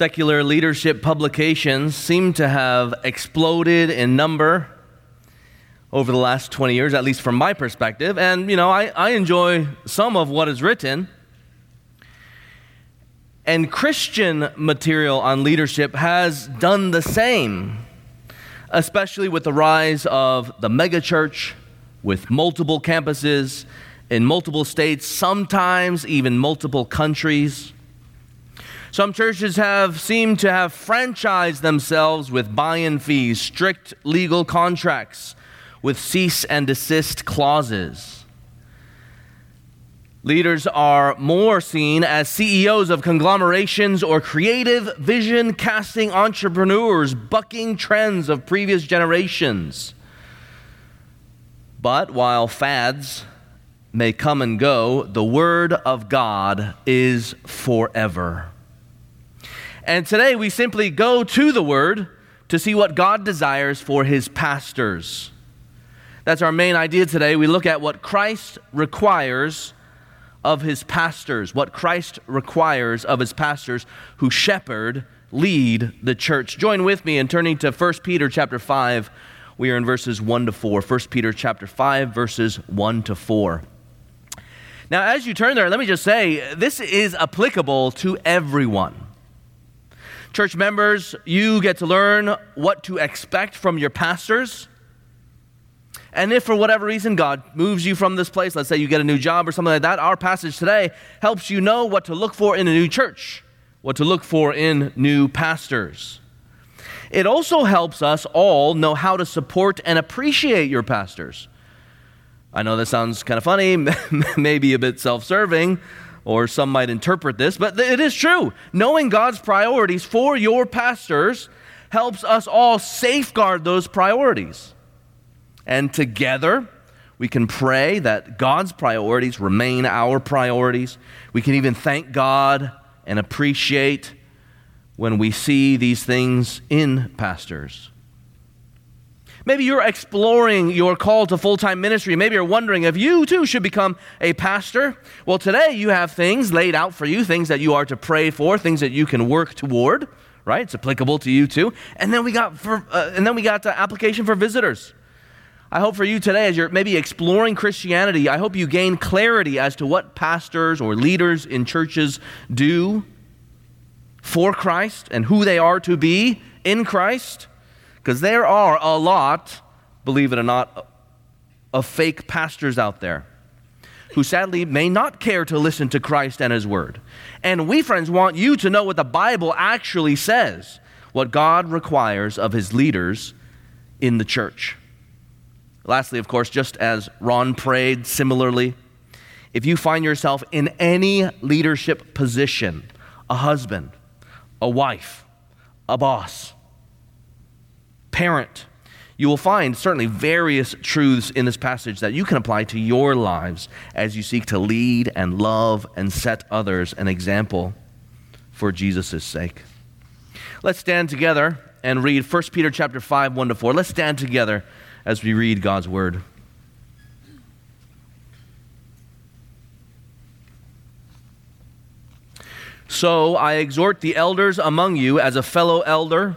Secular leadership publications seem to have exploded in number over the last 20 years, at least from my perspective. And, you know, I, I enjoy some of what is written. And Christian material on leadership has done the same, especially with the rise of the megachurch with multiple campuses in multiple states, sometimes even multiple countries. Some churches have seemed to have franchised themselves with buy in fees, strict legal contracts with cease and desist clauses. Leaders are more seen as CEOs of conglomerations or creative vision casting entrepreneurs, bucking trends of previous generations. But while fads may come and go, the Word of God is forever. And today we simply go to the Word to see what God desires for His pastors. That's our main idea today. We look at what Christ requires of His pastors, what Christ requires of His pastors who shepherd, lead the church. Join with me in turning to 1 Peter chapter 5. We are in verses 1 to 4. 1 Peter chapter 5, verses 1 to 4. Now, as you turn there, let me just say this is applicable to everyone. Church members, you get to learn what to expect from your pastors. And if for whatever reason God moves you from this place, let's say you get a new job or something like that, our passage today helps you know what to look for in a new church, what to look for in new pastors. It also helps us all know how to support and appreciate your pastors. I know that sounds kind of funny, maybe a bit self serving, or some might interpret this, but it is true. Knowing God's priorities for your pastors helps us all safeguard those priorities. And together, we can pray that God's priorities remain our priorities. We can even thank God and appreciate when we see these things in pastors. Maybe you're exploring your call to full time ministry. Maybe you're wondering if you too should become a pastor. Well, today you have things laid out for you, things that you are to pray for, things that you can work toward. Right? It's applicable to you too. And then we got for, uh, and then we got the application for visitors. I hope for you today, as you're maybe exploring Christianity, I hope you gain clarity as to what pastors or leaders in churches do for Christ and who they are to be in Christ. Because there are a lot, believe it or not, of fake pastors out there who sadly may not care to listen to Christ and His Word. And we, friends, want you to know what the Bible actually says, what God requires of His leaders in the church. Lastly, of course, just as Ron prayed similarly, if you find yourself in any leadership position, a husband, a wife, a boss, parent, you will find certainly various truths in this passage that you can apply to your lives as you seek to lead and love and set others an example for Jesus' sake. Let's stand together and read 1 Peter chapter 5, 1 to 4. Let's stand together as we read God's word. So I exhort the elders among you as a fellow elder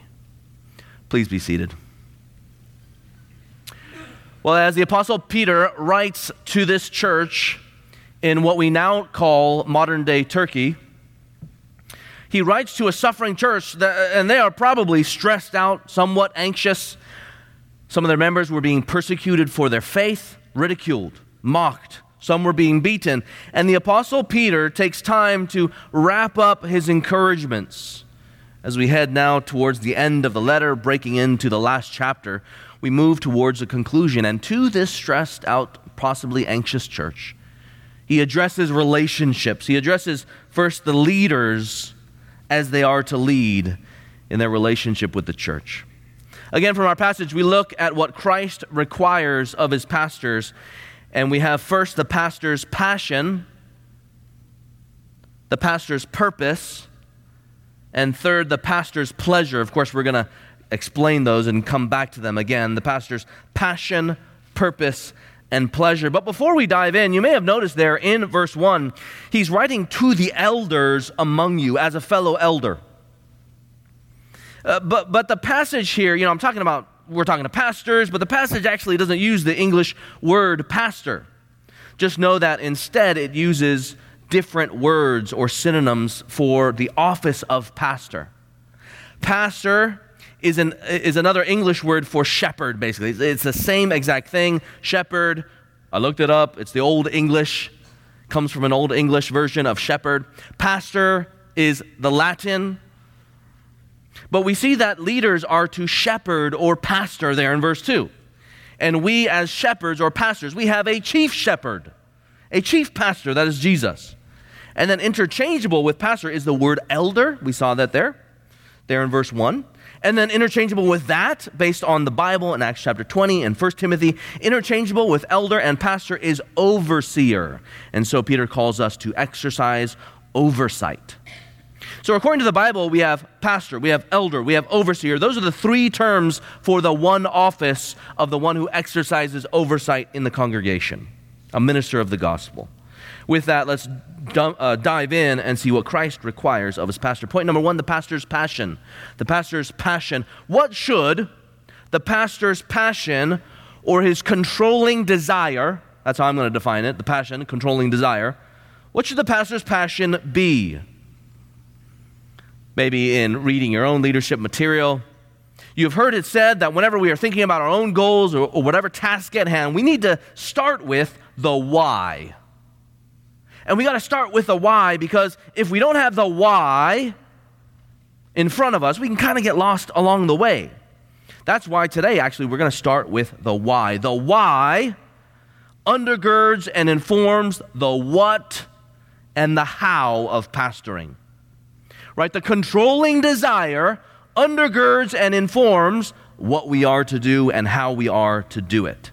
Please be seated. Well, as the Apostle Peter writes to this church in what we now call modern day Turkey, he writes to a suffering church, that, and they are probably stressed out, somewhat anxious. Some of their members were being persecuted for their faith, ridiculed, mocked. Some were being beaten. And the Apostle Peter takes time to wrap up his encouragements as we head now towards the end of the letter, breaking into the last chapter, we move towards a conclusion. And to this stressed out, possibly anxious church, he addresses relationships. He addresses first the leaders as they are to lead in their relationship with the church. Again, from our passage, we look at what Christ requires of his pastors, and we have first the pastor's passion, the pastor's purpose, and third, the pastor's pleasure. Of course, we're going to explain those and come back to them again. The pastor's passion, purpose, and pleasure. But before we dive in, you may have noticed there in verse 1, he's writing to the elders among you as a fellow elder. Uh, but, but the passage here, you know, I'm talking about, we're talking to pastors, but the passage actually doesn't use the English word pastor. Just know that instead it uses different words or synonyms for the office of pastor. Pastor is, an, is another English word for shepherd, basically. It's the same exact thing. Shepherd, I looked it up, it's the Old English, comes from an Old English version of shepherd. Pastor is the Latin but we see that leaders are to shepherd or pastor there in verse 2. And we, as shepherds or pastors, we have a chief shepherd, a chief pastor, that is Jesus. And then interchangeable with pastor is the word elder. We saw that there, there in verse 1. And then interchangeable with that, based on the Bible in Acts chapter 20 and 1 Timothy, interchangeable with elder and pastor is overseer. And so Peter calls us to exercise oversight. So, according to the Bible, we have pastor, we have elder, we have overseer. Those are the three terms for the one office of the one who exercises oversight in the congregation, a minister of the gospel. With that, let's uh, dive in and see what Christ requires of his pastor. Point number one the pastor's passion. The pastor's passion. What should the pastor's passion or his controlling desire, that's how I'm going to define it, the passion, controlling desire, what should the pastor's passion be? maybe in reading your own leadership material. You've heard it said that whenever we are thinking about our own goals or, or whatever task at hand, we need to start with the why. And we got to start with the why because if we don't have the why in front of us, we can kind of get lost along the way. That's why today, actually, we're going to start with the why. The why undergirds and informs the what and the how of pastoring right? The controlling desire undergirds and informs what we are to do and how we are to do it.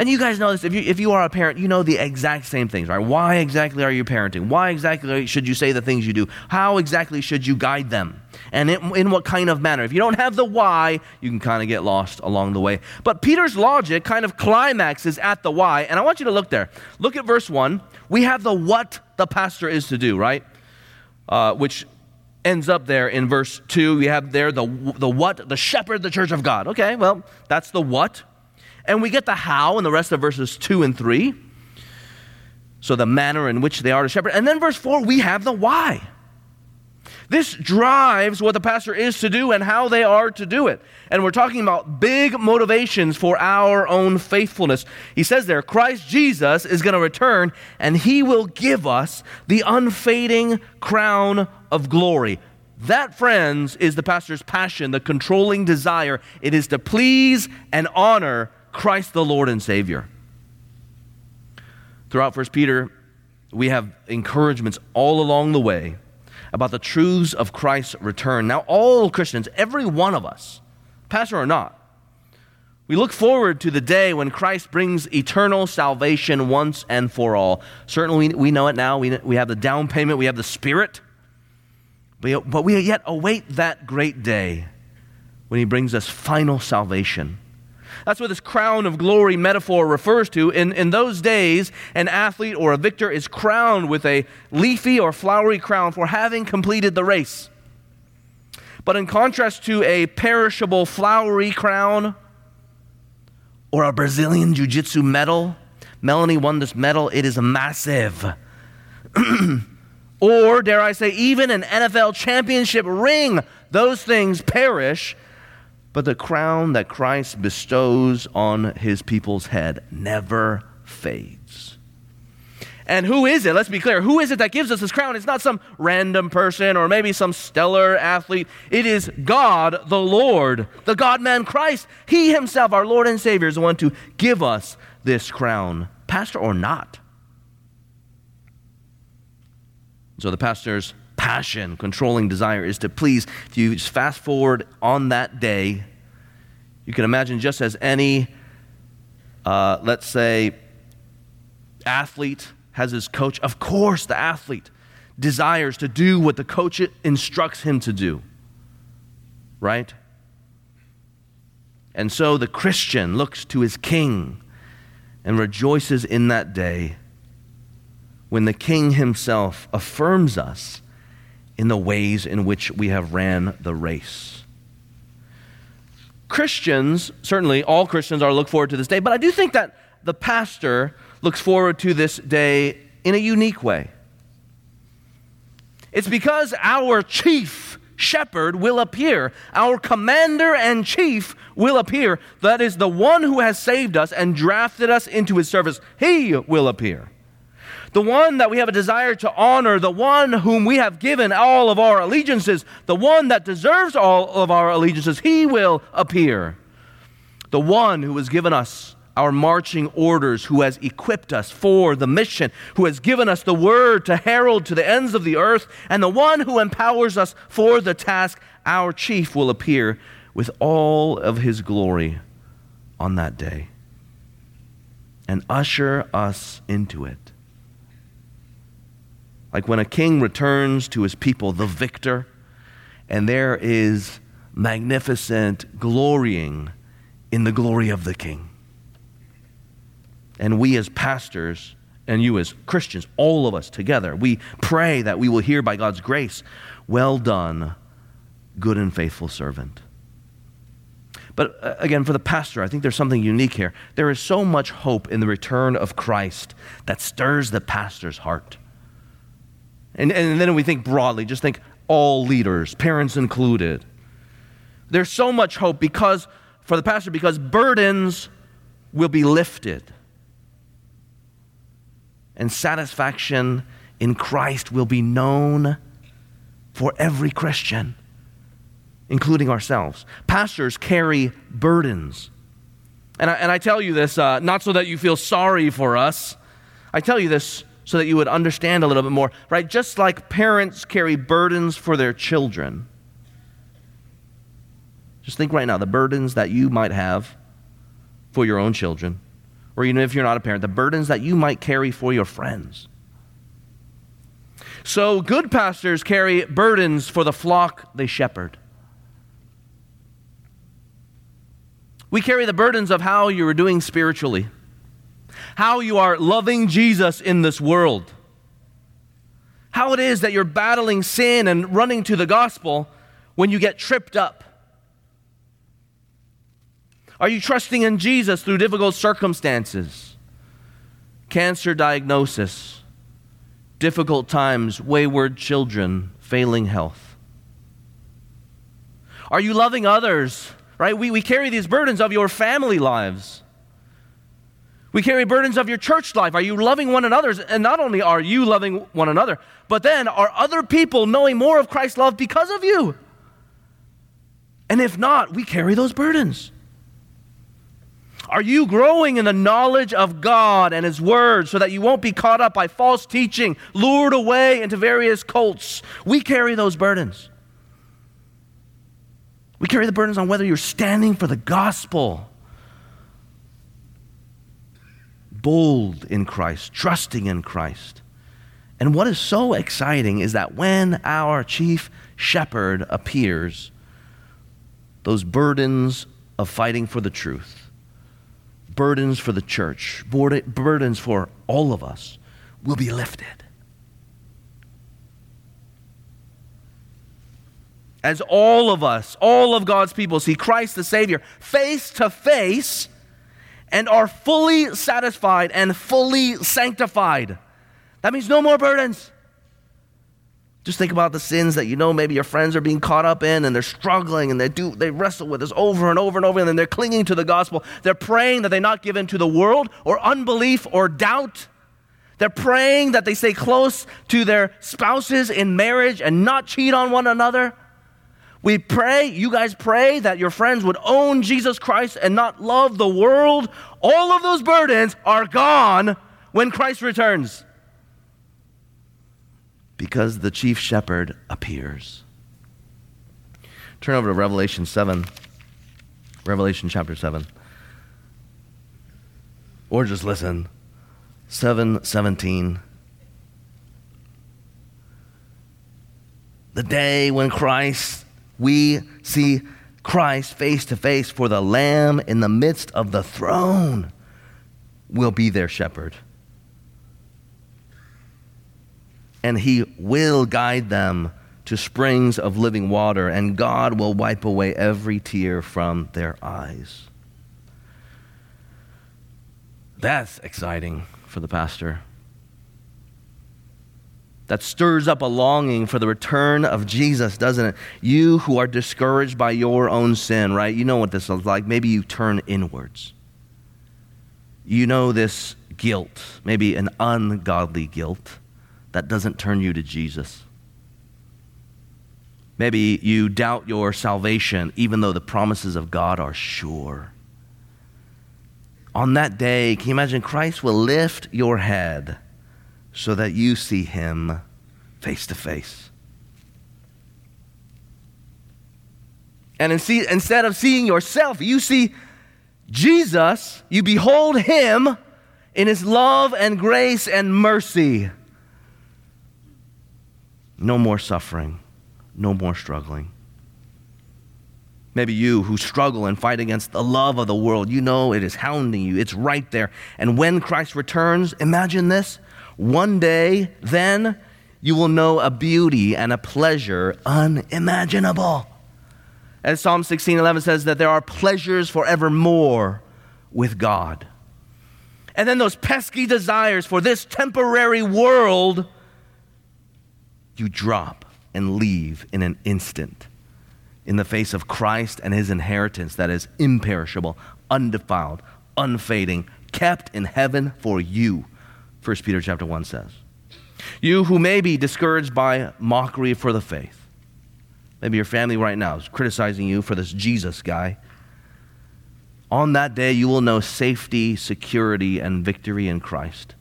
And you guys know this. If you, if you are a parent, you know the exact same things, right? Why exactly are you parenting? Why exactly should you say the things you do? How exactly should you guide them? And in, in what kind of manner? If you don't have the why, you can kind of get lost along the way. But Peter's logic kind of climaxes at the why. And I want you to look there. Look at verse 1. We have the what the pastor is to do, right? uh, which ends up there in verse 2. We have there the, the what? The shepherd, the church of God. Okay, well, that's the what. And we get the how in the rest of verses 2 and 3. So the manner in which they are to shepherd. And then verse 4, we have the why. This drives what the pastor is to do and how they are to do it. And we're talking about big motivations for our own faithfulness. He says there, Christ Jesus is going to return and he will give us the unfading crown of glory. That, friends, is the pastor's passion, the controlling desire. It is to please and honor Christ the Lord and Savior. Throughout 1 Peter, we have encouragements all along the way about the truths of Christ's return. Now, all Christians, every one of us, pastor or not, we look forward to the day when Christ brings eternal salvation once and for all. Certainly, we, know it now. We, we have the down payment, we have the Spirit. But we yet await that great day when He brings us final salvation. That's what this crown of glory metaphor refers to. In, in those days, an athlete or a victor is crowned with a leafy or flowery crown for having completed the race. But in contrast to a perishable flowery crown or a Brazilian Jiu Jitsu medal, Melanie won this medal. It is massive. or, dare I say, even an NFL championship ring. Those things perish, but the crown that Christ bestows on his people's head never fades. And who is it? Let's be clear. Who is it that gives us this crown? It's not some random person or maybe some stellar athlete. It is God, the Lord, the God man Christ. He himself, our Lord and Savior, is the one to give us this crown, pastor or not. So the pastor's passion, controlling desire is to please. If you just fast forward on that day, you can imagine just as any, uh, let's say, athlete has his coach, of course, the athlete desires to do what the coach instructs him to do. Right? And so the Christian looks to his king and rejoices in that day when the king himself affirms us in the ways in which we have ran the race. Christians, certainly all Christians are look forward to this day, but I do think that the pastor looks forward to this day in a unique way. It's because our chief shepherd will appear, our commander and chief will appear. That is the one who has saved us and drafted us into his service. He will appear. The one that we have a desire to honor, the one whom we have given all of our allegiances, the one that deserves all of our allegiances, he will appear. The one who has given us our marching orders, who has equipped us for the mission, who has given us the word to herald to the ends of the earth, and the one who empowers us for the task, our chief will appear with all of his glory on that day and usher us into it. Like when a king returns to his people, the victor, and there is magnificent glorying in the glory of the king. And we as pastors, and you as Christians, all of us together, we pray that we will hear by God's grace, well done, good and faithful servant. But uh, again, for the pastor, I think there's something unique here. There is so much hope in the return of Christ that stirs the pastor's heart. And, and then we think broadly, just think all leaders, parents included. There's so much hope because, for the pastor, because burdens will be lifted. And satisfaction in Christ will be known for every Christian including ourselves. Pastors carry burdens. And I, and I tell you this uh, not so that you feel sorry for us, I tell you this so that you would understand a little bit more, right? Just like parents carry burdens for their children. Just think right now the burdens that you might have for your own children, or even if you're not a parent, the burdens that you might carry for your friends. So, good pastors carry burdens for the flock they shepherd. We carry the burdens of how you are doing spiritually, how you are loving Jesus in this world, how it is that you're battling sin and running to the gospel when you get tripped up. Are you trusting in Jesus through difficult circumstances? Cancer diagnosis, difficult times, wayward children, failing health. Are you loving others right? We, we carry these burdens of your family lives. We carry burdens of your church life. Are you loving one another? And not only are you loving one another, but then are other people knowing more of Christ's love because of you? And if not, we carry those burdens. Are you growing in the knowledge of God and His Word so that you won't be caught up by false teaching, lured away into various cults? We carry those burdens. We carry the burdens on whether you're standing for the gospel, bold in Christ, trusting in Christ. And what is so exciting is that when our chief shepherd appears, those burdens of fighting for the truth, burdens for the church, burdens for all of us will be lifted. as all of us, all of God's people, see Christ the Savior face to face and are fully satisfied and fully sanctified. That means no more burdens. Just think about the sins that you know maybe your friends are being caught up in and they're struggling and they do they wrestle with this over and over and over and then they're clinging to the gospel. They're praying that they not give in to the world or unbelief or doubt. They're praying that they stay close to their spouses in marriage and not cheat on one another. We pray, you guys pray that your friends would own Jesus Christ and not love the world. All of those burdens are gone when Christ returns. because the chief shepherd appears. Turn over to Revelation 7, Revelation chapter 7. Or just listen. 717. The day when Christ, we see Christ face to face, for the Lamb in the midst of the throne will be their shepherd. And he will guide them to springs of living water, and God will wipe away every tear from their eyes. That's exciting for the pastor. That stirs up a longing for the return of Jesus, doesn't it? You who are discouraged by your own sin, right? You know what this is like. Maybe you turn inwards. You know this guilt, maybe an ungodly guilt that doesn't turn you to Jesus. Maybe you doubt your salvation, even though the promises of God are sure on that day, can you imagine? Christ will lift your head so that you see him face to face. And instead of seeing yourself, you see Jesus, you behold him in his love and grace and mercy. No more suffering, no more struggling. Maybe you who struggle and fight against the love of the world, you know it is hounding you. It's right there. And when Christ returns, imagine this. One day, then, you will know a beauty and a pleasure unimaginable. As Psalm 16 11 says, that there are pleasures forevermore with God. And then those pesky desires for this temporary world, you drop and leave in an instant in the face of Christ and his inheritance that is imperishable, undefiled, unfading, kept in heaven for you, 1 Peter chapter 1 says. You who may be discouraged by mockery for the faith. Maybe your family right now is criticizing you for this Jesus guy. On that day, you will know safety, security, and victory in Christ.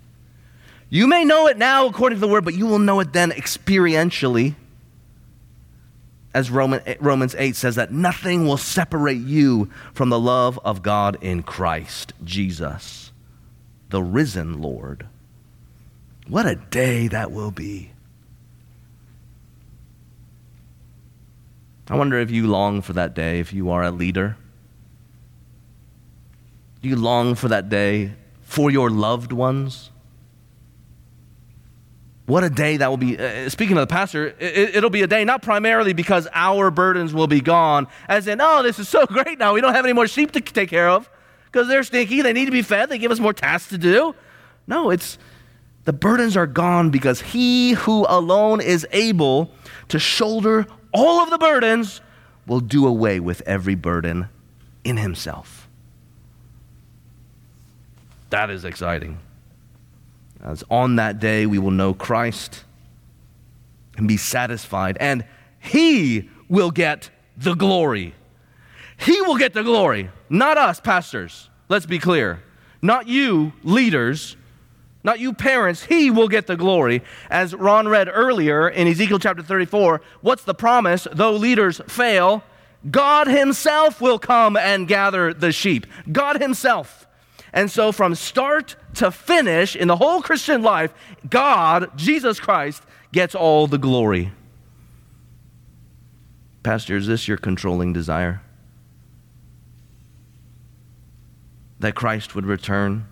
You may know it now according to the word, but you will know it then experientially as Roman, Romans 8 says, that nothing will separate you from the love of God in Christ Jesus, the risen Lord. What a day that will be. I wonder if you long for that day if you are a leader. Do you long for that day for your loved ones? What a day that will be. Uh, speaking of the pastor, it, will be a day not primarily because our burdens will be gone, as in, oh, this is so great now. We don't have any more sheep to take care of because they're stinky. They need to be fed. They give us more tasks to do. No, it's the burdens are gone because he who alone is able to shoulder all of the burdens will do away with every burden in himself. That is exciting. As on that day we will know Christ and be satisfied, and He will get the glory. He will get the glory, not us, pastors. Let's be clear. Not you, leaders, not you, parents. He will get the glory. As Ron read earlier in Ezekiel chapter 34, what's the promise? Though leaders fail, God Himself will come and gather the sheep. God Himself. And so, from start to finish in the whole Christian life, God, Jesus Christ, gets all the glory. Pastor, is this your controlling desire? That Christ would return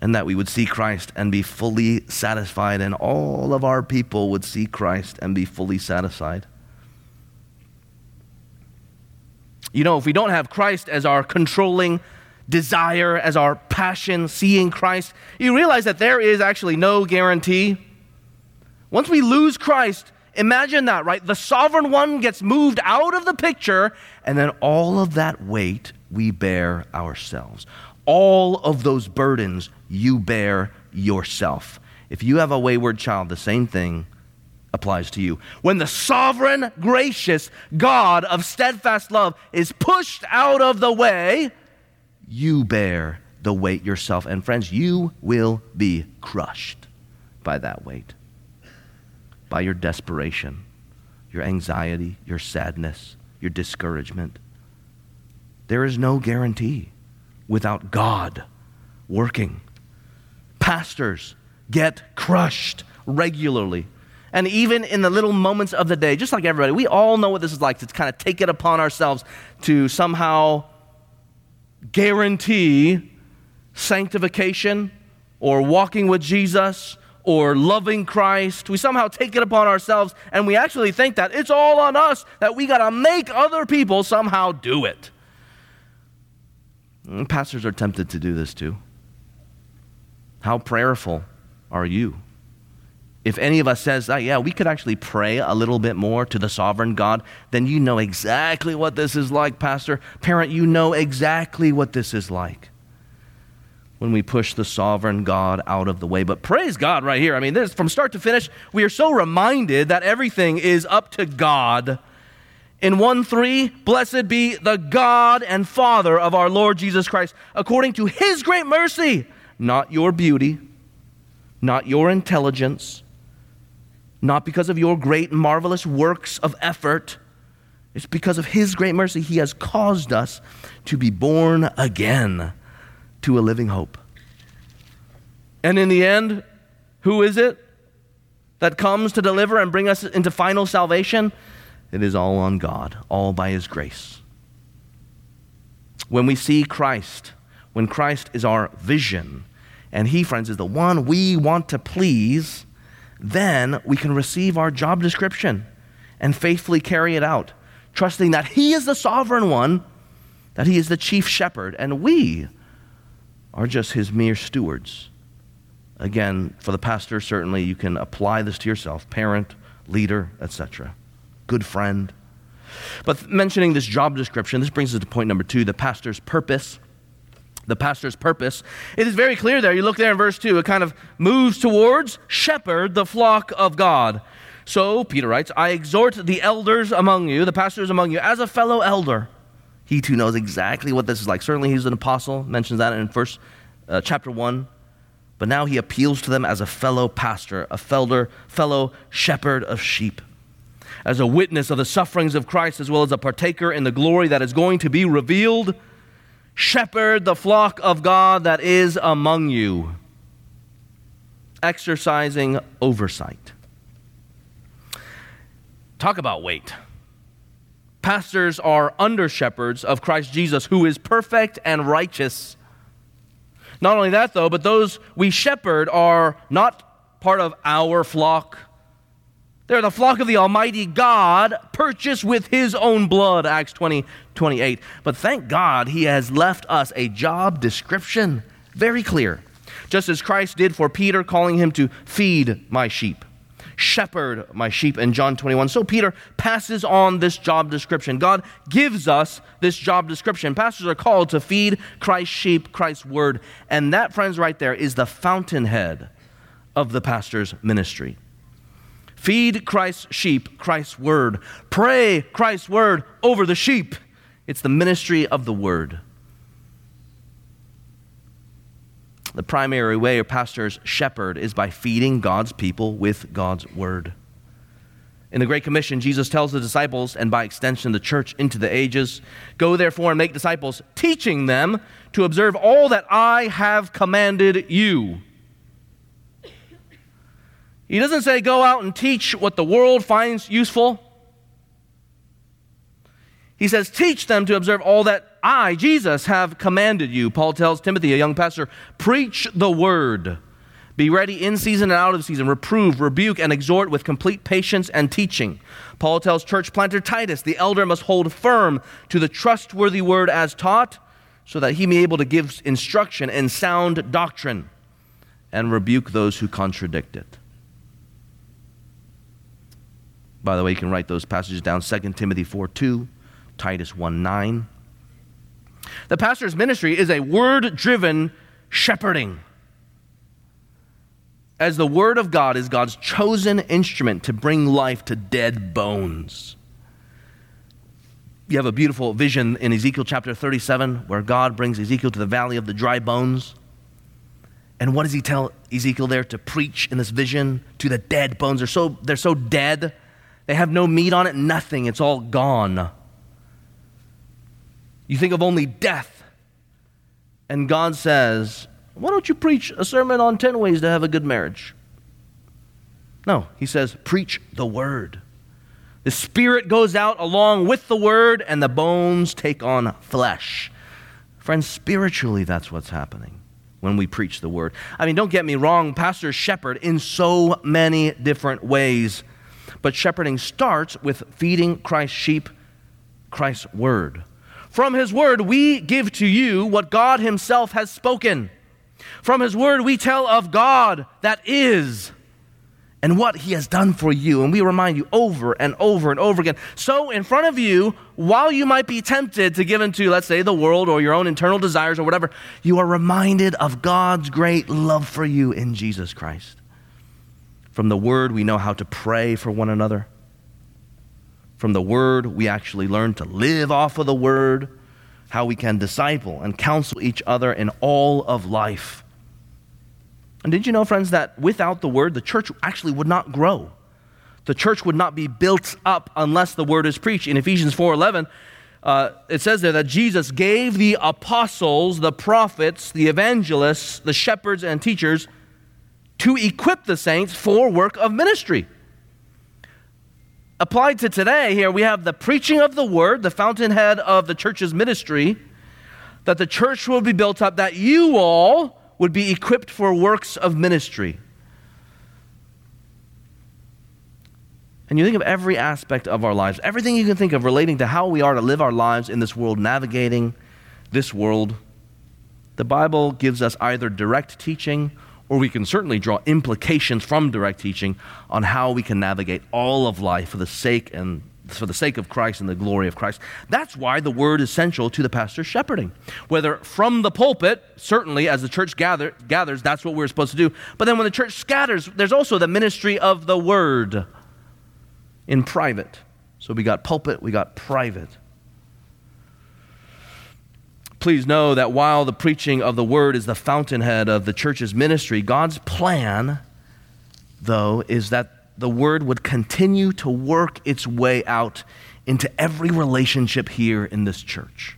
and that we would see Christ and be fully satisfied, and all of our people would see Christ and be fully satisfied. You know, if we don't have Christ as our controlling desire, as our passion, seeing Christ, you realize that there is actually no guarantee. Once we lose Christ, imagine that, right? The sovereign one gets moved out of the picture, and then all of that weight we bear ourselves. All of those burdens you bear yourself. If you have a wayward child, the same thing applies to you. When the sovereign, gracious God of steadfast love is pushed out of the way, you bear the weight yourself. And friends, you will be crushed by that weight. by your desperation, your anxiety, your sadness, your discouragement. There is no guarantee without God working. Pastors get crushed regularly. And even in the little moments of the day, just like everybody, we all know what this is like to kind of take it upon ourselves to somehow guarantee sanctification or walking with Jesus or loving Christ. We somehow take it upon ourselves and we actually think that it's all on us, that we got to make other people somehow do it. And pastors are tempted to do this too. How prayerful are you? If any of us says, oh, yeah, we could actually pray a little bit more to the sovereign God, then you know exactly what this is like, Pastor. Parent, you know exactly what this is like when we push the sovereign God out of the way. But praise God right here. I mean, this, from start to finish, we are so reminded that everything is up to God. In 1 3, blessed be the God and Father of our Lord Jesus Christ, according to his great mercy, not your beauty, not your intelligence, not because of your great marvelous works of effort. It's because of his great mercy, he has caused us to be born again to a living hope. And in the end, who is it that comes to deliver and bring us into final salvation? It is all on God, all by His grace. When we see Christ, when Christ is our vision, and He, friends, is the one we want to please, then we can receive our job description and faithfully carry it out, trusting that He is the sovereign one, that He is the chief shepherd, and we are just his mere stewards. Again, for the pastor, certainly you can apply this to yourself parent, leader, etc. Good friend. But mentioning this job description, this brings us to point number two the pastor's purpose. The pastor's purpose. It is very clear there. You look there in verse 2, it kind of moves towards shepherd the flock of God. So, Peter writes, I exhort the elders among you, the pastors among you, as a fellow elder he too knows exactly what this is like. Certainly, he's an apostle, mentions that in first uh, chapter 1. But now he appeals to them as a fellow pastor, a felder, fellow shepherd of sheep, as a witness of the sufferings of Christ, as well as a partaker in the glory that is going to be revealed. Shepherd the flock of God that is among you, exercising oversight. Talk about weight. Pastors are under shepherds of Christ Jesus, who is perfect and righteous. Not only that, though, but those we shepherd are not part of our flock. They're the flock of the Almighty God, purchased with His own blood, Acts 20, 28. But thank God He has left us a job description, very clear. Just as Christ did for Peter, calling him to feed my sheep shepherd my sheep in John 21. So Peter passes on this job description. God gives us this job description. Pastors are called to feed Christ's sheep, Christ's word. And that, friends, right there is the fountainhead of the pastor's ministry. Feed Christ's sheep, Christ's word. Pray Christ's word over the sheep. It's the ministry of the word. The primary way a pastor's shepherd is by feeding God's people with God's word. In the Great Commission, Jesus tells the disciples, and by extension the church into the ages, Go therefore and make disciples, teaching them to observe all that I have commanded you. He doesn't say, Go out and teach what the world finds useful. He says, Teach them to observe all that I, Jesus, have commanded you. Paul tells Timothy, a young pastor, Preach the word. Be ready in season and out of season. Reprove, rebuke, and exhort with complete patience and teaching. Paul tells church planter Titus, the elder must hold firm to the trustworthy word as taught, so that he may be able to give instruction in sound doctrine and rebuke those who contradict it. By the way, you can write those passages down 2 Timothy 4 2. Titus 1 9. The pastor's ministry is a word driven shepherding. As the word of God is God's chosen instrument to bring life to dead bones. You have a beautiful vision in Ezekiel chapter 37 where God brings Ezekiel to the valley of the dry bones. And what does he tell Ezekiel there to preach in this vision to the dead bones? They're so, they're so dead, they have no meat on it, nothing. It's all gone. You think of only death. And God says, Why don't you preach a sermon on 10 ways to have a good marriage? No, he says, Preach the word. The Spirit goes out along with the Word, and the bones take on flesh. Friends, spiritually, that's what's happening when we preach the Word. I mean, don't get me wrong, Pastor shepherd in so many different ways, but shepherding starts with feeding Christ's sheep, Christ's Word. From His Word, we give to you what God Himself has spoken. From His Word, we tell of God that is and what he has done for you. And we remind you over and over and over again. So, in front of you, while you might be tempted to give into, let's say, the world or your own internal desires or whatever, you are reminded of God's great love for you in Jesus Christ. From the word, we know how to pray for one another. From the word, we actually learn to live off of the word, how we can disciple and counsel each other in all of life. And did you know, friends, that without the word, the church actually would not grow? The church would not be built up unless the word is preached. In Ephesians 4:11, uh, it says there that Jesus gave the apostles, the prophets, the evangelists, the shepherds, and teachers to equip the saints for work of ministry. Applied to today, here we have the preaching of the word, the fountainhead of the church's ministry, that the church will be built up, that you all would be equipped for works of ministry. And you think of every aspect of our lives, everything you can think of relating to how we are to live our lives in this world, navigating this world. The Bible gives us either direct teaching or we can certainly draw implications from direct teaching on how we can navigate all of life for the sake and for the sake of Christ and the glory of Christ. That's why the word is central to the pastor's shepherding. Whether from the pulpit, certainly as the church gather, gathers, that's what we're supposed to do. But then when the church scatters, there's also the ministry of the word in private. So we got pulpit, we got private. Please know that while the preaching of the word is the fountainhead of the church's ministry, God's plan, though, is that the word would continue to work its way out into every relationship here in this church.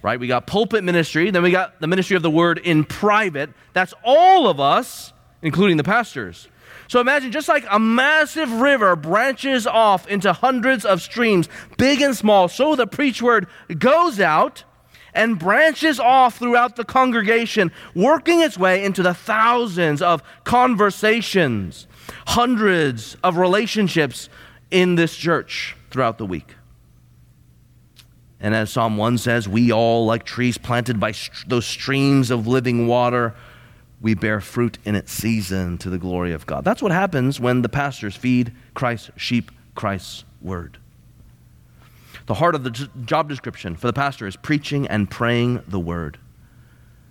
Right? We got pulpit ministry, then we got the ministry of the word in private. That's all of us, including the pastors. So imagine just like a massive river branches off into hundreds of streams, big and small, so the preach word goes out and branches off throughout the congregation, working its way into the thousands of conversations, hundreds of relationships in this church throughout the week. And as Psalm 1 says, we all, like trees planted by st- those streams of living water, we bear fruit in its season to the glory of God. That's what happens when the pastors feed Christ's sheep, Christ's word. The heart of the job description for the pastor is preaching and praying the word.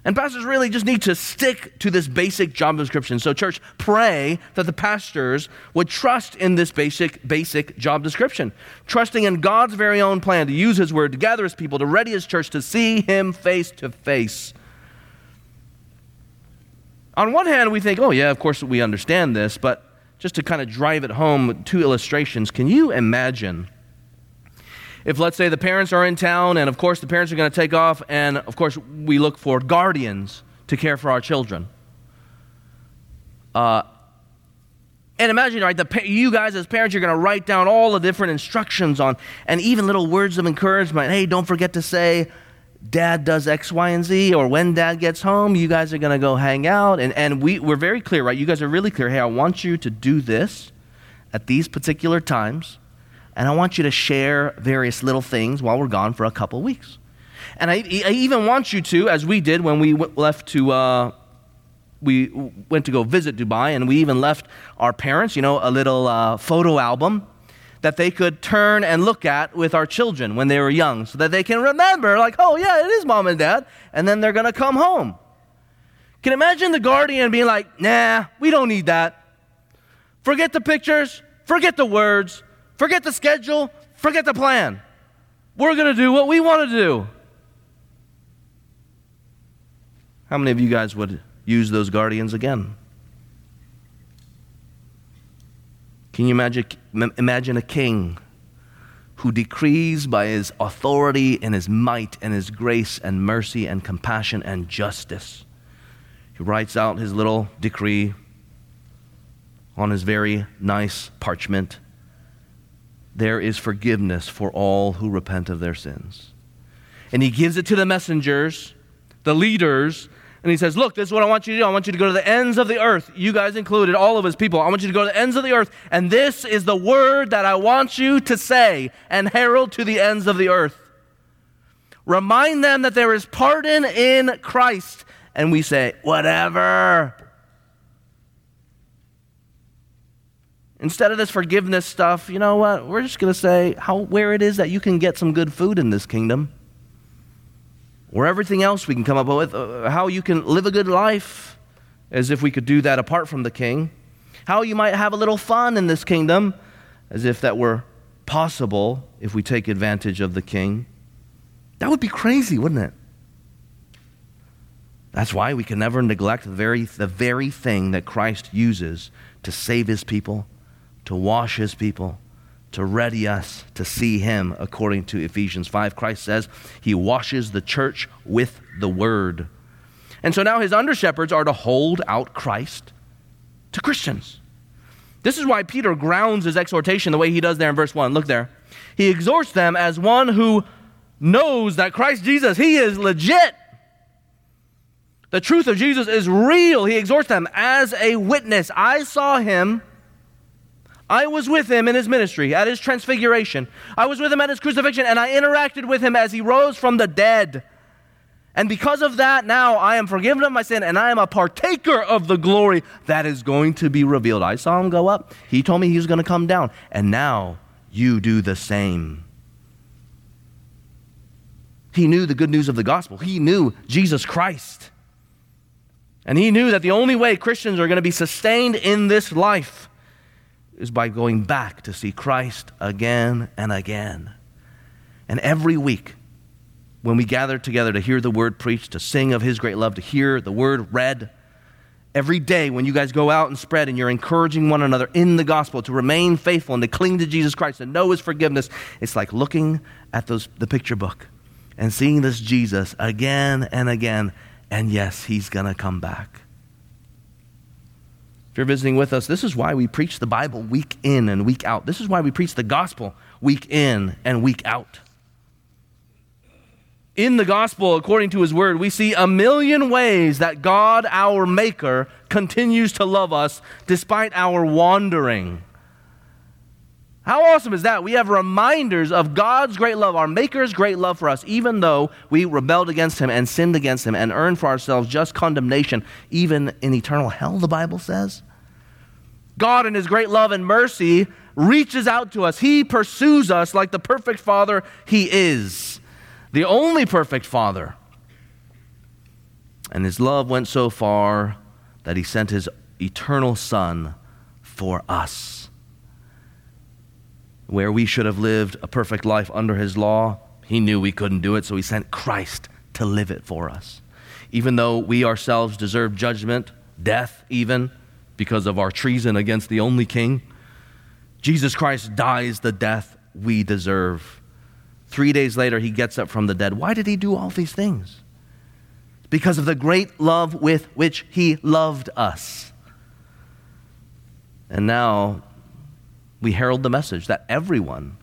And pastors really just need to stick to this basic job description. So, church, pray that the pastors would trust in this basic, basic job description, trusting in God's very own plan to use His word, to gather His people, to ready His church to see Him face to face. On one hand, we think, oh, yeah, of course we understand this, but just to kind of drive it home, two illustrations. Can you imagine? if let's say the parents are in town and of course the parents are going to take off and of course we look for guardians to care for our children uh, and imagine right the, you guys as parents you're going to write down all the different instructions on and even little words of encouragement hey don't forget to say dad does x y and z or when dad gets home you guys are going to go hang out. And, and we, we're very clear right? You guys are really clear. Hey i want you to do this at these particular times and I want you to share various little things while we're gone for a couple weeks. And I, I, even want you to, as we did when we left to, uh, we went to go visit Dubai, and we even left our parents, you know, a little uh, photo album that they could turn and look at with our children when they were young so that they can remember, like, oh, yeah, it is mom and dad. And then they're going to come home. Can imagine the guardian being like, nah, we don't need that. Forget the pictures, forget the words, Forget the schedule, forget the plan. We're going to do what we want to do. How many of you guys would use those guardians again? Can you imagine, imagine a king who decrees by his authority and his might and his grace and mercy and compassion and justice? He writes out his little decree on his very nice parchment. There is forgiveness for all who repent of their sins. And he gives it to the messengers, the leaders, and he says, Look, this is what I want you to do. I want you to go to the ends of the earth, you guys included, all of his people. I want you to go to the ends of the earth, and this is the word that I want you to say and herald to the ends of the earth. Remind them that there is pardon in Christ. And we say, Whatever. Instead of this forgiveness stuff, you know what? We're just going to say how, where it is that you can get some good food in this kingdom or everything else we can come up with, uh, how you can live a good life, as if we could do that apart from the king, how you might have a little fun in this kingdom, as if that were possible if we take advantage of the king. That would be crazy, wouldn't it? That's why we can never neglect the very, the very thing that Christ uses to save his people, to wash his people, to ready us to see him according to Ephesians 5. Christ says he washes the church with the word. And so now his under shepherds are to hold out Christ to Christians. This is why Peter grounds his exhortation the way he does there in verse 1. Look there. He exhorts them as one who knows that Christ Jesus, he is legit. The truth of Jesus is real. He exhorts them as a witness. I saw him I was with him in his ministry, at his transfiguration. I was with him at his crucifixion, and I interacted with him as he rose from the dead. And because of that, now I am forgiven of my sin, and I am a partaker of the glory that is going to be revealed. I saw him go up. He told me he was going to come down. And now you do the same. He knew the good news of the gospel, he knew Jesus Christ. And he knew that the only way Christians are going to be sustained in this life is by going back to see Christ again and again. And every week, when we gather together to hear the word preached, to sing of his great love, to hear the word read, every day when you guys go out and spread and you're encouraging one another in the gospel to remain faithful and to cling to Jesus Christ and know his forgiveness, it's like looking at those, the picture book and seeing this Jesus again and again. And yes, he's going to come back. If you're visiting with us, this is why we preach the Bible week in and week out. This is why we preach the gospel week in and week out. In the gospel, according to his word, we see a million ways that God, our Maker, continues to love us despite our wandering. How awesome is that? We have reminders of God's great love, our Maker's great love for us, even though we rebelled against Him and sinned against Him and earned for ourselves just condemnation, even in eternal hell, the Bible says. God, in His great love and mercy, reaches out to us. He pursues us like the perfect Father He is, the only perfect Father. And His love went so far that He sent His eternal Son for us where we should have lived a perfect life under his law, he knew we couldn't do it, so he sent Christ to live it for us. Even though we ourselves deserve judgment, death even, because of our treason against the only king, Jesus Christ dies the death we deserve. Three days later, he gets up from the dead. Why did he do all these things? Because of the great love with which he loved us. And now we herald the message that everyone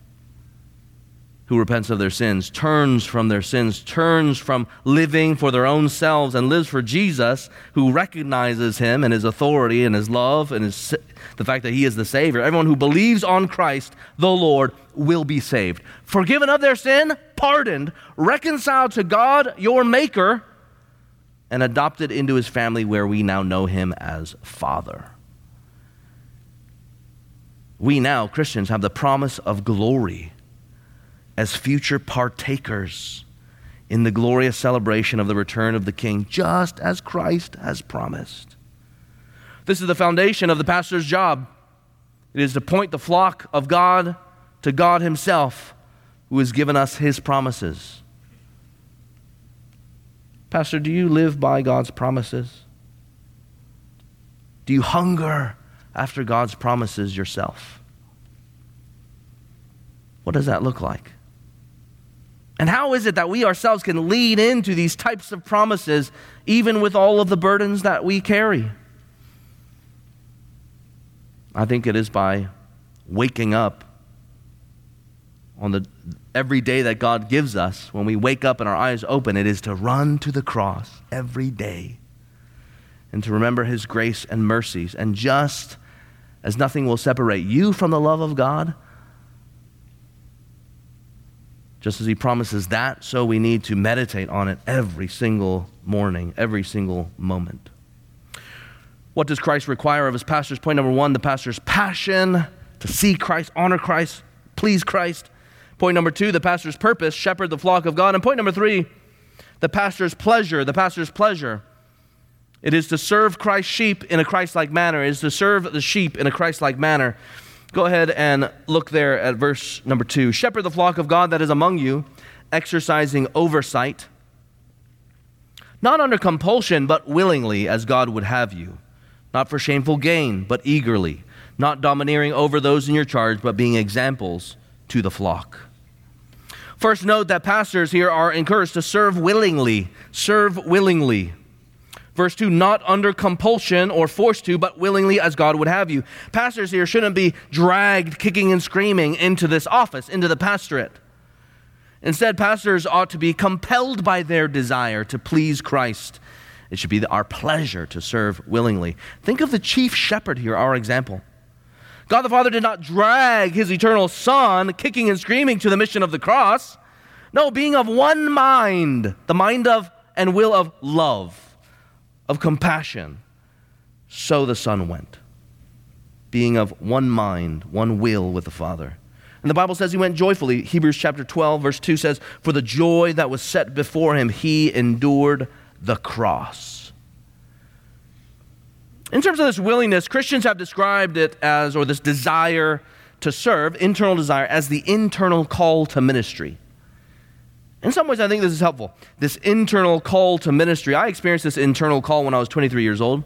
who repents of their sins, turns from their sins, turns from living for their own selves and lives for Jesus, who recognizes him and his authority and his love and his, the fact that he is the Savior. Everyone who believes on Christ, the Lord, will be saved. Forgiven of their sin, pardoned, reconciled to God, your Maker, and adopted into his family where we now know him as Father we now, Christians, have the promise of glory as future partakers in the glorious celebration of the return of the King, just as Christ has promised. This is the foundation of the pastor's job. It is to point the flock of God to God Himself, who has given us His promises. Pastor, do you live by God's promises? Do you hunger after God's promises yourself? What does that look like? And how is it that we ourselves can lead into these types of promises even with all of the burdens that we carry? I think it is by waking up on the every day that God gives us, when we wake up and our eyes open, it is to run to the cross every day and to remember his grace and mercies. And just as nothing will separate you from the love of God, just as he promises that, so we need to meditate on it every single morning, every single moment. What does Christ require of his pastors? Point number one the pastor's passion to see Christ, honor Christ, please Christ. Point number two, the pastor's purpose, shepherd the flock of God. And point number three, the pastor's pleasure, the pastor's pleasure. It is to serve Christ's sheep in a Christ like manner. It is to serve the sheep in a Christ like manner. Go ahead and look there at verse number two. Shepherd the flock of God that is among you, exercising oversight, not under compulsion, but willingly, as God would have you, not for shameful gain, but eagerly, not domineering over those in your charge, but being examples to the flock. First, note that pastors here are encouraged to serve willingly. Serve willingly. Verse 2, not under compulsion or forced to, but willingly as God would have you. Pastors here shouldn't be dragged kicking and screaming into this office, into the pastorate. Instead, pastors ought to be compelled by their desire to please Christ. It should be our pleasure to serve willingly. Think of the chief shepherd here, our example. God the Father did not drag his eternal Son kicking and screaming to the mission of the cross. No, being of one mind, the mind of and will of love, of compassion, so the Son went. Being of one mind, one will with the Father. And the Bible says he went joyfully. Hebrews chapter 12, verse 2 says, For the joy that was set before him, he endured the cross in terms of this willingness, Christians have described it as, or this desire to serve, internal desire, as the internal call to ministry. In some ways, I think this is helpful. This internal call to ministry. I experienced this internal call when I was 23 years old.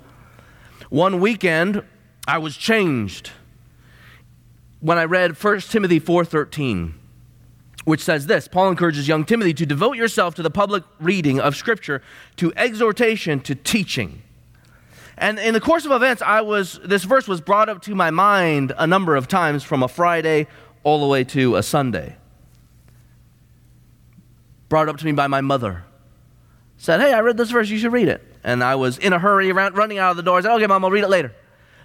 One weekend, I was changed when I read 1 Timothy 4:13, which says this. Paul encourages young Timothy to devote yourself to the public reading of scripture, to exhortation, to teaching. And in the course of events, I was, this verse was brought up to my mind a number of times from a Friday all the way to a Sunday. Brought up to me by my mother. Said, Hey, I read this verse, you should read it. And I was in a hurry, around, running out of the door. I said, Okay, mom, I'll read it later.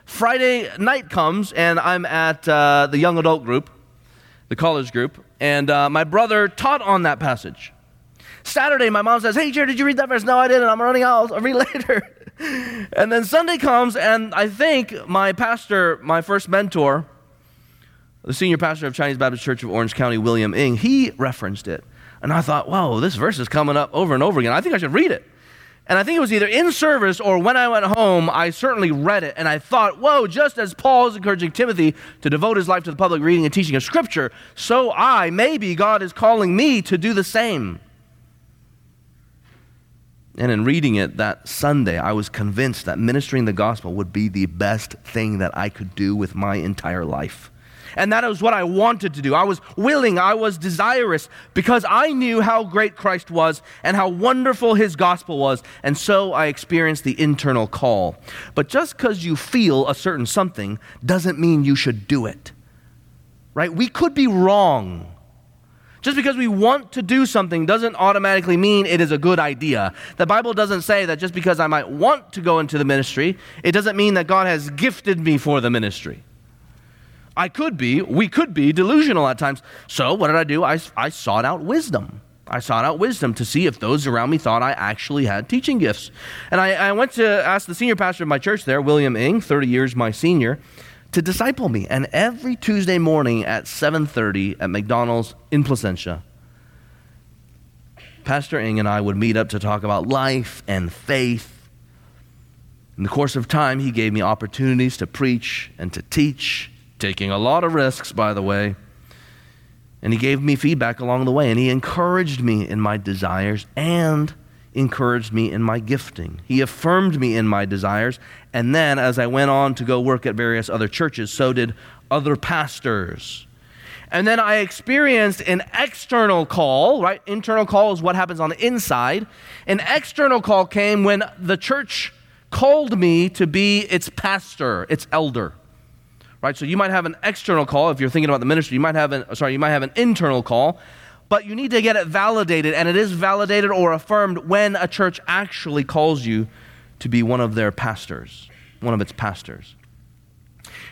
Friday night comes, and I'm at uh, the young adult group, the college group, and uh, my brother taught on that passage. Saturday, my mom says, Hey, Jared, did you read that verse? No, I didn't. I'm running out. I'll read later. and then Sunday comes, and I think my pastor, my first mentor, the senior pastor of Chinese Baptist Church of Orange County, William Ing, he referenced it. And I thought, whoa, this verse is coming up over and over again. I think I should read it. And I think it was either in service or when I went home, I certainly read it. And I thought, whoa, just as Paul is encouraging Timothy to devote his life to the public reading and teaching of Scripture, so I, maybe God is calling me to do the same. And in reading it that Sunday, I was convinced that ministering the gospel would be the best thing that I could do with my entire life. And that was what I wanted to do. I was willing, I was desirous because I knew how great Christ was and how wonderful his gospel was. And so I experienced the internal call. But just because you feel a certain something doesn't mean you should do it. Right? We could be wrong just because we want to do something doesn't automatically mean it is a good idea. The Bible doesn't say that just because I might want to go into the ministry, it doesn't mean that God has gifted me for the ministry. I could be, we could be delusional at times. So, what did I do? I, I sought out wisdom. I sought out wisdom to see if those around me thought I actually had teaching gifts. And I, I went to ask the senior pastor of my church there, William Ing, 30 years my senior to disciple me. And every Tuesday morning at 7:30 at McDonald's in Placentia, Pastor Ing and I would meet up to talk about life and faith. In the course of time, he gave me opportunities to preach and to teach, taking a lot of risks, by the way. And he gave me feedback along the way, and he encouraged me in my desires, and encouraged me in my gifting. He affirmed me in my desires. And then, as I went on to go work at various other churches, so did other pastors. And then I experienced an external call, right? Internal call is what happens on the inside. An external call came when the church called me to be its pastor, its elder. Right? So you might have an external call if you're thinking about the ministry. You might have an sorry, you might have an internal call, but you need to get it validated and it is validated or affirmed when a church actually calls you to be one of their pastors, one of its pastors.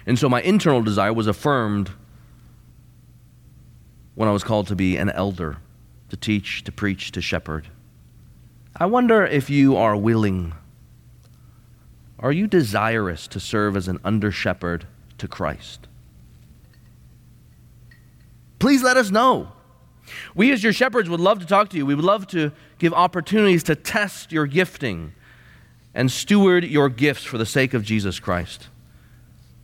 And so my internal desire was affirmed when I was called to be an elder, to teach, to preach, to shepherd. I wonder if you are willing, are you desirous to serve as an under shepherd to Christ? Please let us know. We, as your shepherds, would love to talk to you. We would love to give opportunities to test your gifting and steward your gifts for the sake of Jesus Christ.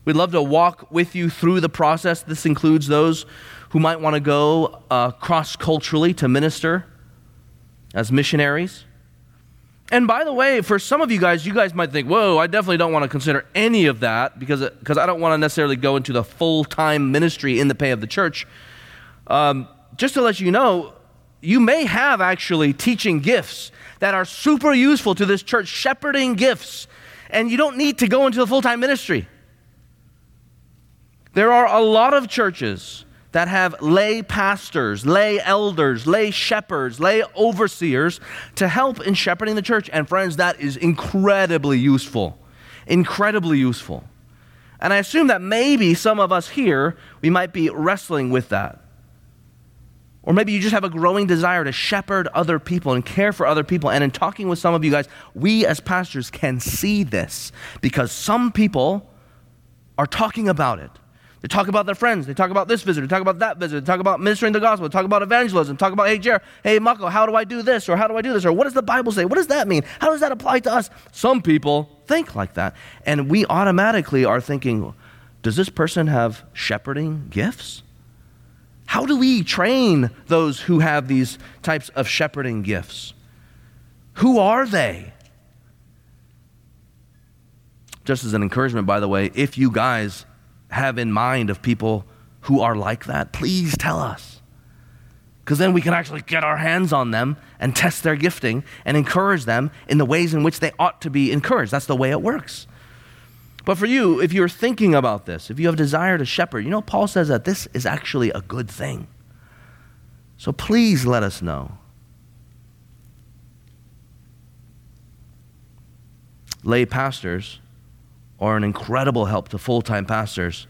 We'd love to walk with you through the process. This includes those who might want to go uh, cross culturally to minister as missionaries. And by the way, for some of you guys, you guys might think, whoa, I definitely don't want to consider any of that because, because I don't want to necessarily go into the full time ministry in the pay of the church. Um, just to let you know, you may have actually teaching gifts that are super useful to this church, shepherding gifts, and you don't need to go into the full time ministry. There are a lot of churches that have lay pastors, lay elders, lay shepherds, lay overseers to help in shepherding the church. And friends, that is incredibly useful. Incredibly useful. And I assume that maybe some of us here, we might be wrestling with that. Or maybe you just have a growing desire to shepherd other people and care for other people. And in talking with some of you guys, we as pastors can see this because some people are talking about it. They talk about their friends. They talk about this visitor. They talk about that visitor. They talk about ministering the gospel. They talk about evangelism. Talk about, hey, Jared, hey, Mako, how do I do this? Or how do I do this? Or what does the Bible say? What does that mean? How does that apply to us? Some people think like that. And we automatically are thinking, does this person have shepherding gifts? How do we train those who have these types of shepherding gifts? Who are they? Just as an encouragement, by the way, if you guys have in mind of people who are like that, please tell us. Because then we can actually get our hands on them and test their gifting and encourage them in the ways in which they ought to be encouraged. That's the way it works. But for you, if you're thinking about this, if you have desire to shepherd, you know, Paul says that this is actually a good thing. So please let us know. Lay pastors are an incredible help to full time pastors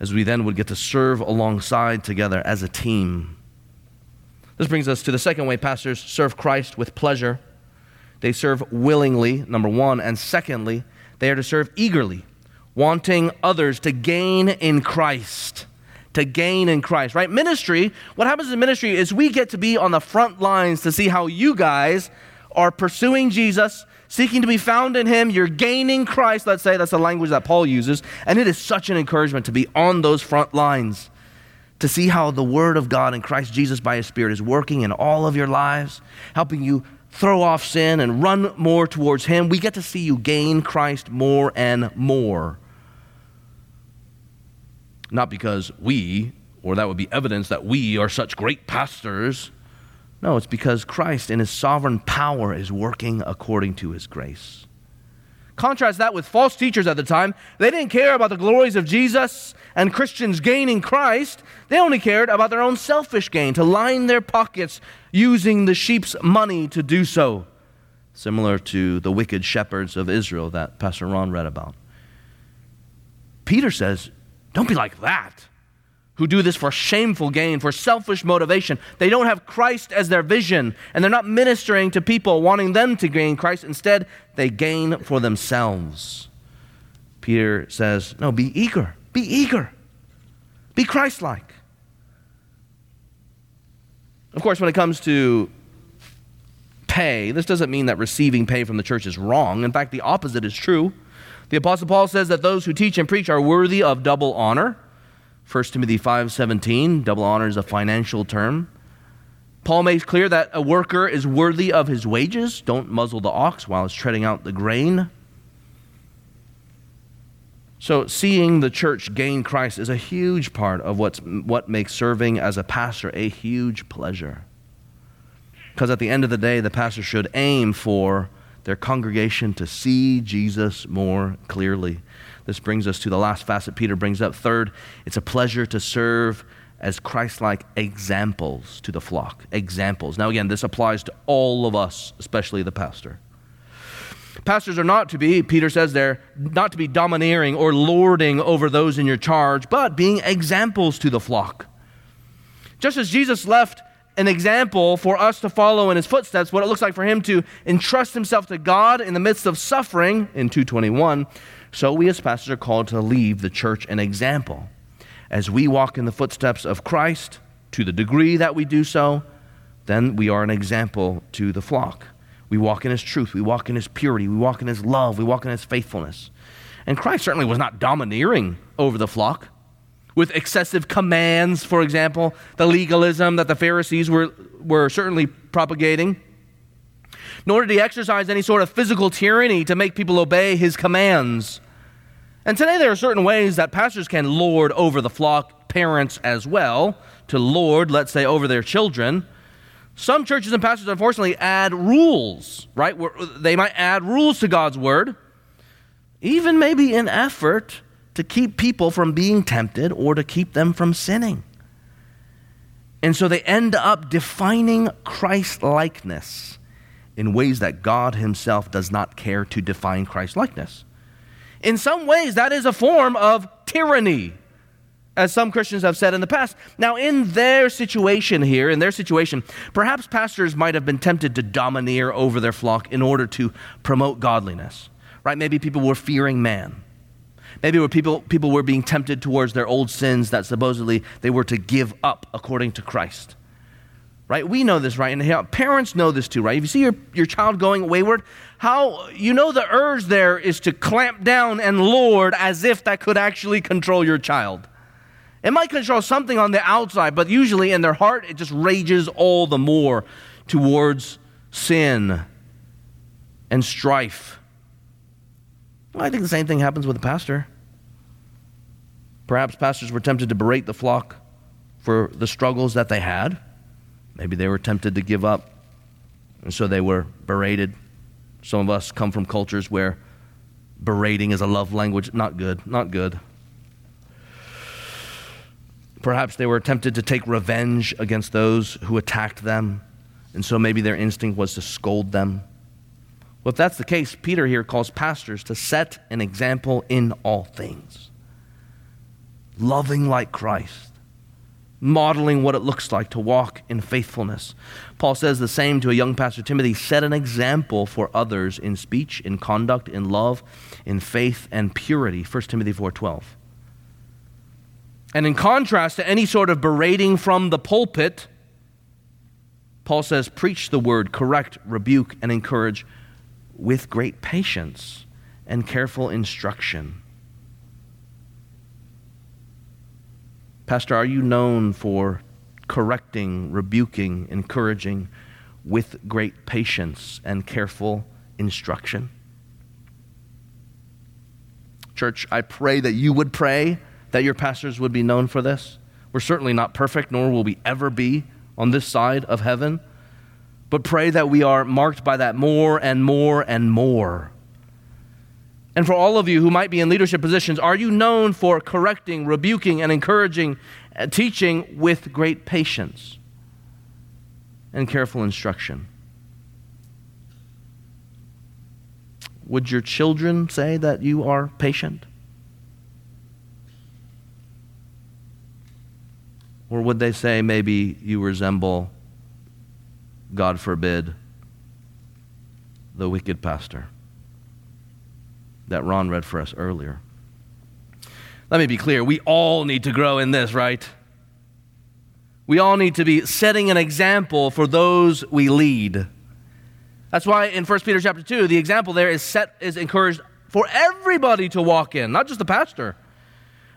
as we then would get to serve alongside together as a team. This brings us to the second way pastors serve Christ with pleasure. They serve willingly, number one, and secondly, they are to serve eagerly, wanting others to gain in Christ. To gain in Christ, right? Ministry, what happens in ministry is we get to be on the front lines to see how you guys are pursuing Jesus seeking to be found in Him. You're gaining Christ, let's say. That's the language that Paul uses. And it is such an encouragement to be on those front lines, to see how the Word of God and Christ Jesus by His Spirit is working in all of your lives, helping you throw off sin and run more towards Him. We get to see you gain Christ more and more. Not because we, or that would be evidence that we are such great pastors no, it's because Christ in his sovereign power is working according to his grace. Contrast that with false teachers at the time. They didn't care about the glories of Jesus and Christians gaining Christ. They only cared about their own selfish gain, to line their pockets using the sheep's money to do so. Similar to the wicked shepherds of Israel that Pastor Ron read about. Peter says, Don't be like that who do this for shameful gain, for selfish motivation. They don't have Christ as their vision, and they're not ministering to people wanting them to gain Christ. Instead, they gain for themselves. Peter says, No, be eager. Be eager. Be Christ like. Of course, when it comes to pay, this doesn't mean that receiving pay from the church is wrong. In fact, the opposite is true. The Apostle Paul says that those who teach and preach are worthy of double honor. 1 Timothy 5:17, double honor is a financial term. Paul makes clear that a worker is worthy of his wages. Don't muzzle the ox while it's treading out the grain. So, seeing the church gain Christ is a huge part of what's, what makes serving as a pastor a huge pleasure. Because at the end of the day, the pastor should aim for their congregation to see Jesus more clearly. This brings us to the last facet Peter brings up. Third, it's a pleasure to serve as Christ like examples to the flock. Examples. Now, again, this applies to all of us, especially the pastor. Pastors are not to be, Peter says there, not to be domineering or lording over those in your charge, but being examples to the flock. Just as Jesus left an example for us to follow in his footsteps, what it looks like for him to entrust himself to God in the midst of suffering in 221, so we as pastors are called to leave the church an example. As we walk in the footsteps of Christ, to the degree that we do so, then we are an example to the flock. We walk in His truth. We walk in His purity. We walk in His love. We walk in His faithfulness. And Christ certainly was not domineering over the flock with excessive commands, for example, the legalism that the Pharisees were, were certainly propagating. Nor did he exercise any sort of physical tyranny to make people obey his commands. And today there are certain ways that pastors can lord over the flock, parents as well, to lord, let's say, over their children. Some churches and pastors, unfortunately, add rules, right? They might add rules to God's word, even maybe in effort to keep people from being tempted or to keep them from sinning. And so they end up defining Christ likeness in ways that God Himself does not care to define Christ likeness. In some ways, that is a form of tyranny as some Christians have said in the past. Now, in their situation here, in their situation, perhaps pastors might have been tempted to domineer over their flock in order to promote godliness, right? Maybe people were fearing man. Maybe were people, people were being tempted towards their old sins that supposedly they were to give up according to Christ. Right? We know this, right? And parents know this too, right? If you see your, your child going wayward, how you know the urge there is to clamp down and lord as if that could actually control your child. It might control something on the outside, but usually in their heart, it just rages all the more towards sin and strife. Well, I think the same thing happens with a pastor. Perhaps pastors were tempted to berate the flock for the struggles that they had. Maybe they were tempted to give up, and so they were berated. Some of us come from cultures where berating is a love language. Not good, not good. Perhaps they were tempted to take revenge against those who attacked them, and so maybe their instinct was to scold them. Well, if that's the case, Peter here calls pastors to set an example in all things, loving like Christ, modeling what it looks like to walk in faithfulness. Paul says the same to a young pastor, Timothy set an example for others in speech, in conduct, in love, in faith, and purity. 1 Timothy 4.12. And in contrast to any sort of berating from the pulpit, Paul says, preach the word, correct, rebuke, and encourage with great patience and careful instruction. Pastor, are you known for correcting, rebuking, encouraging with great patience and careful instruction? Church, I pray that you would pray that your pastors would be known for this. We're certainly not perfect, nor will we ever be on this side of heaven. But pray that we are marked by that more and more and more. And for all of you who might be in leadership positions, are you known for correcting, rebuking, and encouraging, and teaching with great patience and careful instruction? Would your children say that you are patient? Or would they say maybe you resemble, God forbid, the wicked pastor that Ron read for us earlier? Let me be clear. We all need to grow in this, right? We all need to be setting an example for those we lead. That's why in 1 Peter chapter 2, the example there is set is encouraged for everybody to walk in, not just the pastor.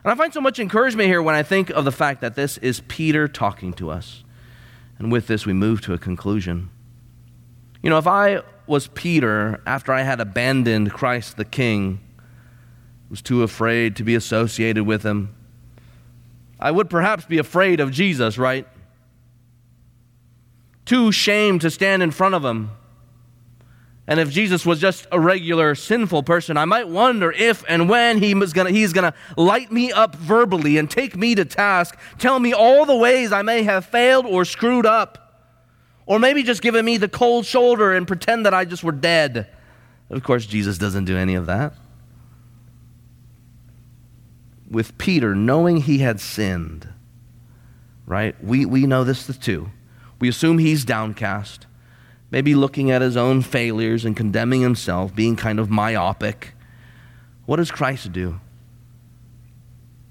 And I find so much encouragement here when I think of the fact that this is Peter talking to us. And with this, we move to a conclusion. You know, if I was Peter after I had abandoned Christ the King, was too afraid to be associated with him, I would perhaps be afraid of Jesus, right? Too ashamed to stand in front of him. And if Jesus was just a regular sinful person, I might wonder if and when he was gonna, he's going to light me up verbally and take me to task, tell me all the ways I may have failed or screwed up. Or maybe just giving me the cold shoulder and pretend that I just were dead. Of course, Jesus doesn't do any of that. With Peter, knowing he had sinned, right? We, we know this too. We assume he's downcast maybe looking at his own failures and condemning himself, being kind of myopic. What does Christ do?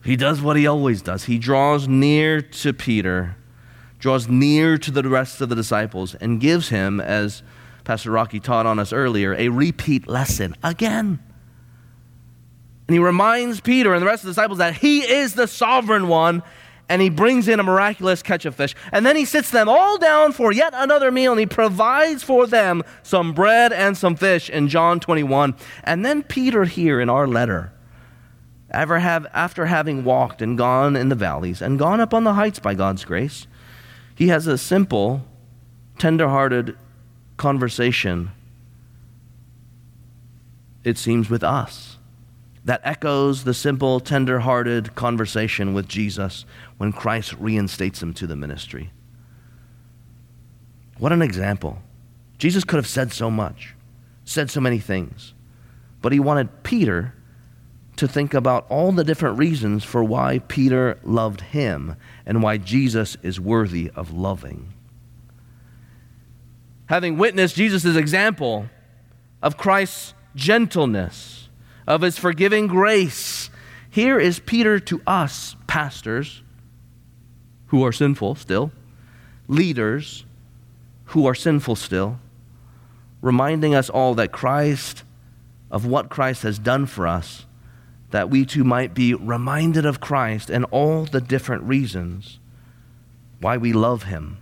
He does what he always does. He draws near to Peter, draws near to the rest of the disciples, and gives him, as Pastor Rocky taught on us earlier, a repeat lesson again. And he reminds Peter and the rest of the disciples that he is the sovereign one and he brings in a miraculous catch of fish. And then he sits them all down for yet another meal and he provides for them some bread and some fish in John 21. And then Peter, here in our letter, ever have, after having walked and gone in the valleys and gone up on the heights by God's grace, he has a simple, tender-hearted conversation, it seems, with us that echoes the simple, tender hearted conversation with Jesus when Christ reinstates him to the ministry. What an example. Jesus could have said so much, said so many things, but he wanted Peter to think about all the different reasons for why Peter loved him and why Jesus is worthy of loving. Having witnessed Jesus' example of Christ's gentleness, of his forgiving grace, here is Peter to us, pastors, who are sinful still, leaders who are sinful still, reminding us all that Christ, of what Christ has done for us, that we too might be reminded of Christ and all the different reasons why we love Him,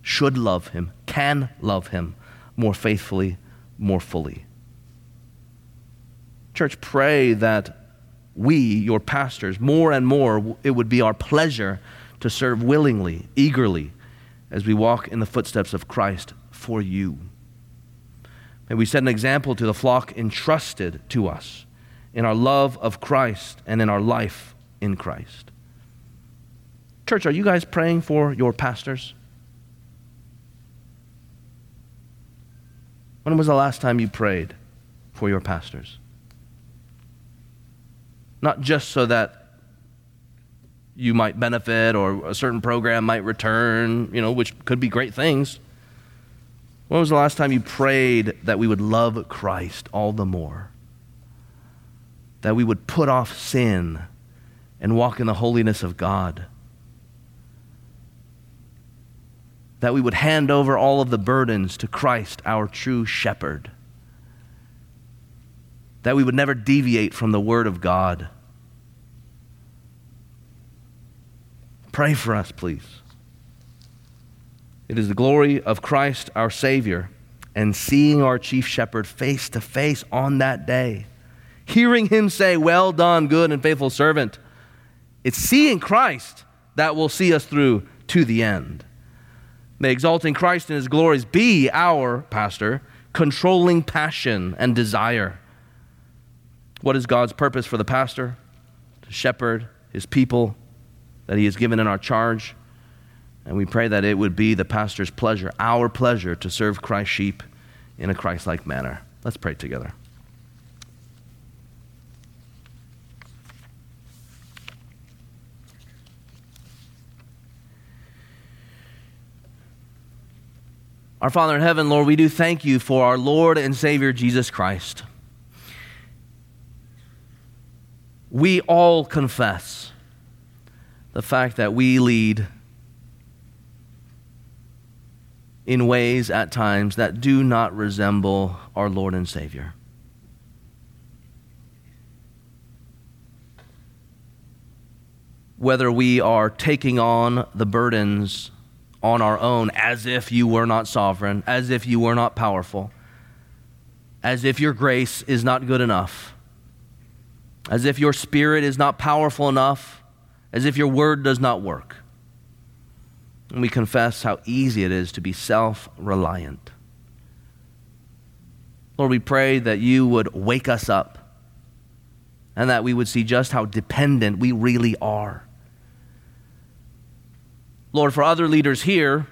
should love Him, can love Him more faithfully, more fully. Church, pray that we, your pastors, more and more, it would be our pleasure to serve willingly, eagerly, as we walk in the footsteps of Christ for you. May we set an example to the flock entrusted to us in our love of Christ and in our life in Christ. Church, are you guys praying for your pastors? When was the last time you prayed for your pastors? Not just so that you might benefit or a certain program might return, you know, which could be great things. When was the last time you prayed that we would love Christ all the more? That we would put off sin and walk in the holiness of God? That we would hand over all of the burdens to Christ, our true shepherd? That we would never deviate from the Word of God? Pray for us, please. It is the glory of Christ our Savior and seeing our chief shepherd face to face on that day, hearing him say, Well done, good and faithful servant. It's seeing Christ that will see us through to the end. May exalting Christ in his glories be our pastor, controlling passion and desire. What is God's purpose for the pastor? To shepherd his people that He has given in our charge. And we pray that it would be the pastor's pleasure, our pleasure, to serve Christ's sheep in a Christ like manner. Let's pray together. Our Father in heaven, Lord, we do thank you for our Lord and Savior Jesus Christ. We all confess the fact that we lead in ways at times that do not resemble our Lord and Savior. Whether we are taking on the burdens on our own as if you were not sovereign, as if you were not powerful, as if your grace is not good enough, as if your spirit is not powerful enough, as if your word does not work. And we confess how easy it is to be self reliant. Lord, we pray that you would wake us up and that we would see just how dependent we really are. Lord, for other leaders here,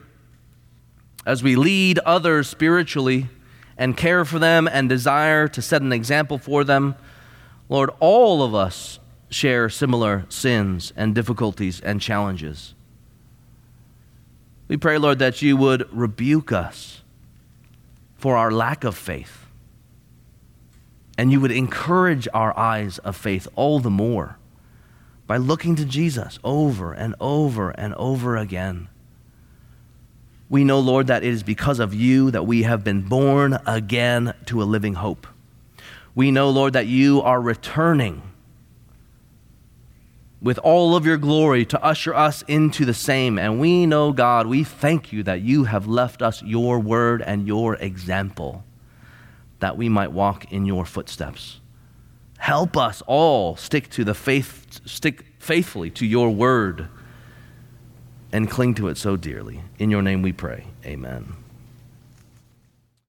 as we lead others spiritually and care for them and desire to set an example for them, Lord, all of us share similar sins and difficulties and challenges. We pray, Lord, that you would rebuke us for our lack of faith. And you would encourage our eyes of faith all the more by looking to Jesus over and over and over again. We know, Lord, that it is because of you that we have been born again to a living hope. We know, Lord, that you are returning with all of your glory to usher us into the same. And we know, God, we thank you that you have left us your word and your example that we might walk in your footsteps. Help us all stick to the faith, stick faithfully to your word and cling to it so dearly. In your name we pray. Amen.